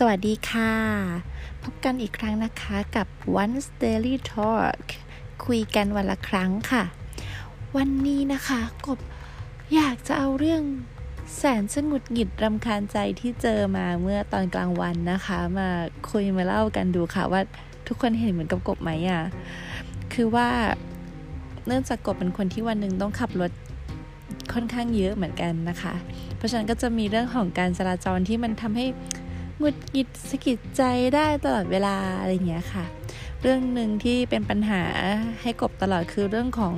สวัสดีค่ะ พบกันอีกครั้งนะคะกับ Once Daily Talk คุยกันวันละครั้งค่ะ วันนี้นะคะกบอยากจะเอาเรื่องแสนสงุดหงิดรำคาญใจที่เจอมาเมื่อตอนกลางวันนะคะ มาคุยมาเล่ากันดูค่ะว่าทุกคนเห็นเหมือนกับกบไหมอะ คือว่าเนื่องจากกบเป็นคนที่วันหนึ่งต้องขับรถค่อนข้างเยอะเหมือนกันนะคะ เพราะฉะนั้นก็จะมีเรื่องของการจราจรที่มันทำให้ หงุดหงิดสะกิดใจได้ตลอดเวลาอะไรเงี้ยค่ะ เรื่องหนึ่งที่เป็นปัญหาให้กบตลอดคือเรื่องของ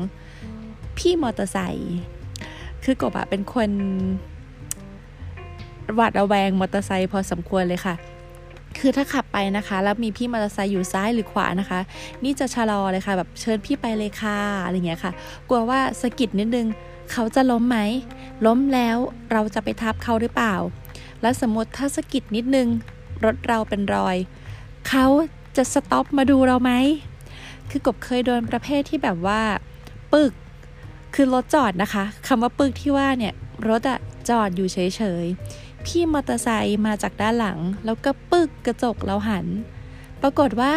พี่มอเตอร์ไซค์คือกบอะเป็นคนหวาดระแวงมอเตอร์ไซค์พอสมควรเลยค่ะ คือถ้าขับไปนะคะ แล้วมีพี่มอเตอร์ไซค์อยู่ซ้ายหรือขวานะคะ นี่จะชะลอเลยค่ะ แบบเชิญพี่ไปเลยค่ะอะไรเงี้ยค่ะ กลัวว่าสะกิดนิดนึงเขาจะล้มไหม ล้มแล้วเราจะไปทับเขาหรือเปล่า แล้วสมมติถ้าสะกิดนิดนึง รถเราเป็นรอย เขาจะสต็อปมาดูเราไหม คือกบเคยโดนประเภทที่แบบว่าปึก คือรถจอดนะคะคำว่าปึกที่ว่าเนี่ย รถอะจอดอยู่เฉยๆ พี่มอเตอร์ไซค์มาจากด้านหลัง แล้วก็ปึกกระจกเราหัน ปรากฏว่า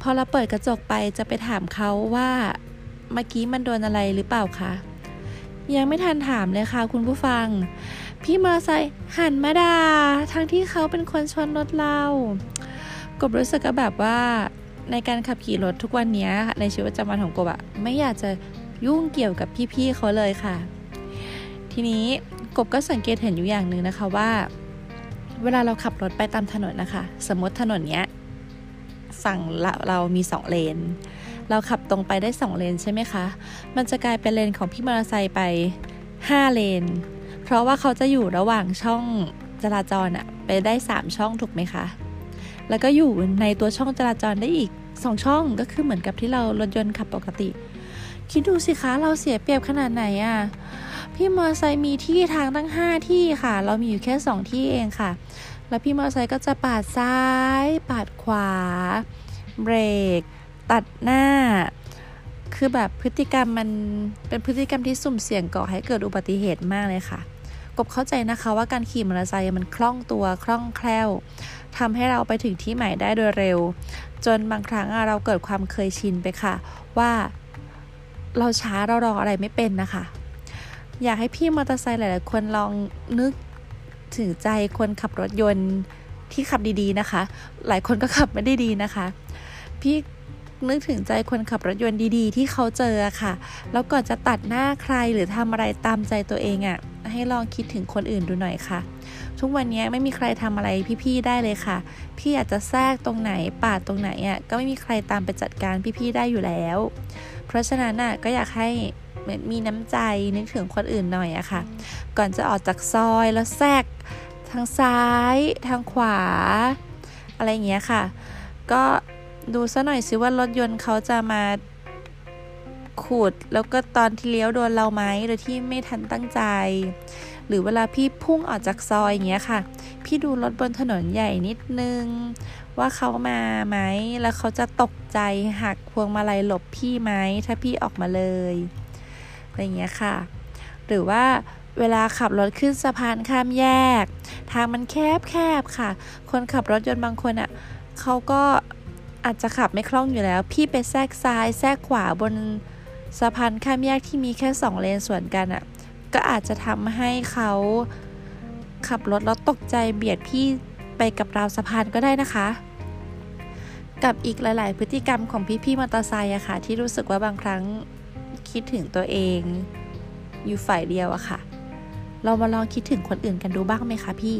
พอเราเปิดกระจกไปจะไปถามเขาว่าเมื่อกี้มันโดนอะไรหรือเปล่าคะยังไม่ทันถามเลยค่ะคุณผู้ฟัง พี่มอเตอร์ไซค์หันมาดา่าทั้งที่เขาเป็นคนชนรถเรากบรู้สึกก็แบบว่าในการขับขี่รถทุกวันนี้ในชีวิตประจำวันของกบอะไม่อยากจะยุ่งเกี่ยวกับพี่ๆเขาเลยค่ะ ทีนี้กบก็สังเกตเห็นอยู่อย่างหนึ่งนะคะว่า เวลาเราขับรถไปตามถนนนะคะ สมมติถนนเนี้ยฝั่งเราเรามีสองเลน เราขับตรงไปได้สองเลนใช่ไหมคะ มันจะกลายเป็นเลนของพี่มอเตอร์ไซค์ไปห้าเลน ราะว่าเขาจะอยู่ระหว่างช่องจราจรอะไปได้สามช่องถูกไหมคะ แล้วก็อยู่ในตัวช่องจราจรได้อีกสองช่องก็คือเหมือนกับที่เรารถยนต์ขับปกติ คิดดูสิคะเราเสียเปรียบขนาดไหนอะพี่มอเตอร์ไซค์มีที่ทางตั้ง 5 ที่ค่ะ เรามีอยู่แค่ 2 ที่เองค่ะ แล้วพี่มอเตอร์ไซค์ก็จะปาดซ้าย ปาดขวา เบรก ตัดหน้า คือแบบพฤติกรรมมันเป็นพฤติกรรมที่สุ่มเสี่ยงก่อให้เกิดอุบัติเหตุมากเลยค่ะ กบเข้าใจนะคะว่าการขี่มอเตอร์ไซค์มันคล่องตัวคล่องแคล่วทำให้เราไปถึงที่หมายได้โดยเร็ว จนบางครั้งเราเกิดความเคยชินไปค่ะ ว่าเราช้าเรารออะไรไม่เป็นนะคะ อยากให้พี่มอเตอร์ไซค์หลาย ๆ คนลองนึกถึงใจคนขับรถยนต์ที่ขับดี ๆ นะคะ หลายคนก็ขับไม่ได้ดีนะคะ พี่นึกถึงใจคนขับรถยนต์ดี ๆ ที่เขาเจอค่ะ แล้วก่อนจะตัดหน้าใครหรือทำอะไรตามใจตัวเองอะ่ะ ให้ลองคิดถึงคนอื่นดูหน่อยค่ะ ทุกวันนี้ไม่มีใครทำอะไรพี่ๆได้เลยค่ะ พี่อาจจะแทรกตรงไหนปาดตรงไหนอะก็ไม่มีใครตามไปจัดการพี่ๆได้อยู่แล้ว เพราะฉะนั้นน่ะก็อยากให้มีน้ำใจนึกถึงคนอื่นหน่อยอะค่ะ ก่อนจะออกจากซอยแล้วแทรกทางซ้ายทางขวา อะไรอย่างเงี้ยค่ะ ก็ดูซะหน่อยสิว่ารถยนต์เขาจะมา ขูดแล้วก็ตอนที่เลี้ยวโดนเราไหมโดยที่ไม่ทันตั้งใจ หรือเวลาพี่พุ่งออกจากซอยอย่างเงี้ยค่ะ พี่ดูรถบนถนนใหญ่นิดนึง ว่าเขามาไหมแล้วเขาจะตกใจหักพวงมาลัยหลบพี่ไหมถ้าพี่ออกมาเลยอะไรเงี้ยค่ะ หรือว่าเวลาขับรถขึ้นสะพานข้ามแยก ทางมันแคบแคบค่ะ คนขับรถยนต์บางคนอะ่ะเขาก็อาจจะขับไม่คล่องอยู่แล้ว พี่ไปแทรกซ้ายแทรกขวาบน สะพานข้ามแยกที่มีแค่สองเลนสวนกันอะ่ะ ก็อาจจะทำให้เขาขับรถแล้วตกใจเบียดพี่ไปกับราวสะพานก็ได้นะคะ กับอีกหลาย ๆ พฤติกรรมของพี่ๆมอเตอร์ไซค์อะค่ะ ที่รู้สึกว่าบางครั้งคิดถึงตัวเองอยู่ฝ่ายเดียวอะค่ะ เรามาลองคิดถึงคนอื่นกันดูบ้างไหมคะพี่